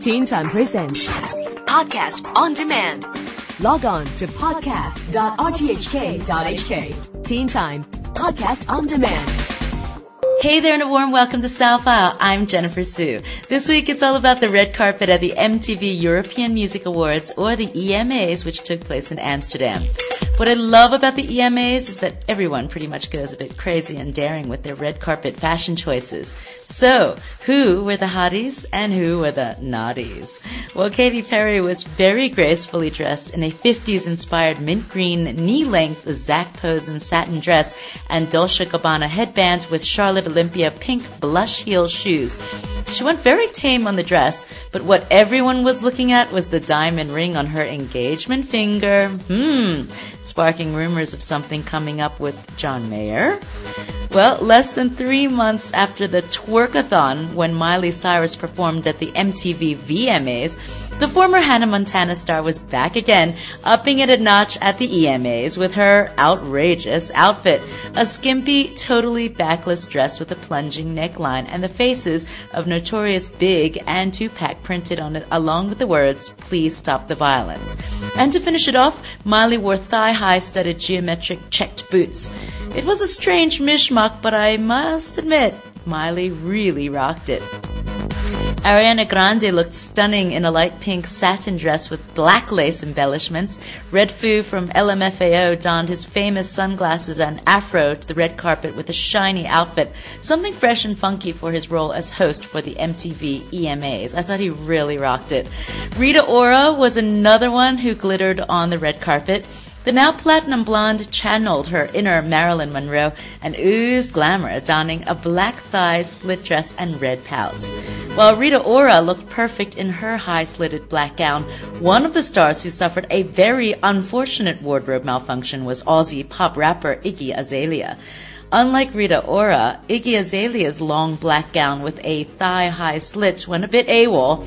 Teen Time Presents Podcast on demand. Log on to podcast.rthk.hk. Teen Time Podcast on Demand. Hey there and a warm welcome to Stylefyle. I'm Jennifer Su. This week it's all about the red carpet at the MTV European Music Awards or the EMAs which took place in Amsterdam. What I love about the EMAs is that everyone pretty much goes a bit crazy and daring with their red carpet fashion choices. So, who were the hotties and who were the naughties? Well, Katy Perry was very gracefully dressed in a 50s inspired mint green knee-length Zac Posen satin dress and Dolce Gabbana headbands with Charlotte Olympia pink blush heel shoes. She went very tame on the dress, but what everyone was looking at was the diamond ring on her engagement finger. Hmm, sparking rumors of something coming up with John Mayer. Well, less than three months after the twerkathon, when Miley Cyrus performed at the MTV VMAs, the former Hannah Montana star was back again, upping it a notch at the EMAs with her outrageous outfit. A skimpy, totally backless dress with a plunging neckline and the faces of Notorious Big and Tupac printed on it along with the words, please stop the violence. And to finish it off, Miley wore thigh-high studded geometric checked boots. It was a strange mishmash, but I must admit, Miley really rocked it. Ariana Grande looked stunning in a light pink satin dress with black lace embellishments. Redfoo from LMFAO donned his famous sunglasses and afro to the red carpet with a shiny outfit, something fresh and funky for his role as host for the MTV EMAs. I thought he really rocked it. Rita Ora was another one who glittered on the red carpet. The now platinum blonde channeled her inner Marilyn Monroe and oozed glamour, donning a black thigh split dress and red pout. While Rita Ora looked perfect in her high slitted black gown, one of the stars who suffered a very unfortunate wardrobe malfunction was Aussie pop rapper Iggy Azalea. Unlike Rita Ora, Iggy Azalea's long black gown with a thigh-high slit went a bit AWOL,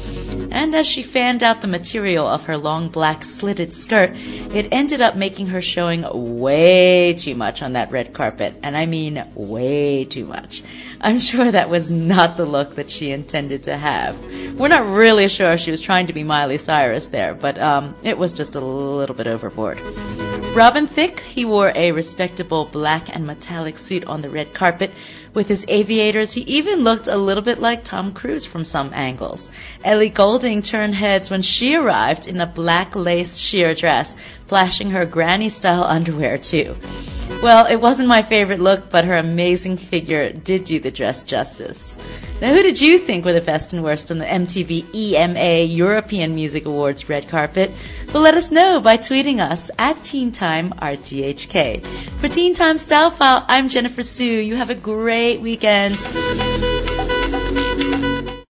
and as she fanned out the material of her long black slitted skirt, it ended up making her showing way too much on that red carpet, and I mean way too much. I'm sure that was not the look that she intended to have. We're not really sure she was trying to be Miley Cyrus there, but um, it was just a little bit overboard. Robin Thicke, he wore a respectable black and metallic suit on the red carpet. With his aviators, he even looked a little bit like Tom Cruise from some angles. Ellie Goulding turned heads when she arrived in a black lace sheer dress, flashing her granny style underwear too. Well, it wasn't my favorite look, but her amazing figure did do the dress justice. Now, who did you think were the best and worst on the MTV EMA European Music Awards red carpet? Well, let us know by tweeting us at Teen Time RTHK. For Teen Time Stylefyle, I'm Jennifer Su. You have a great weekend.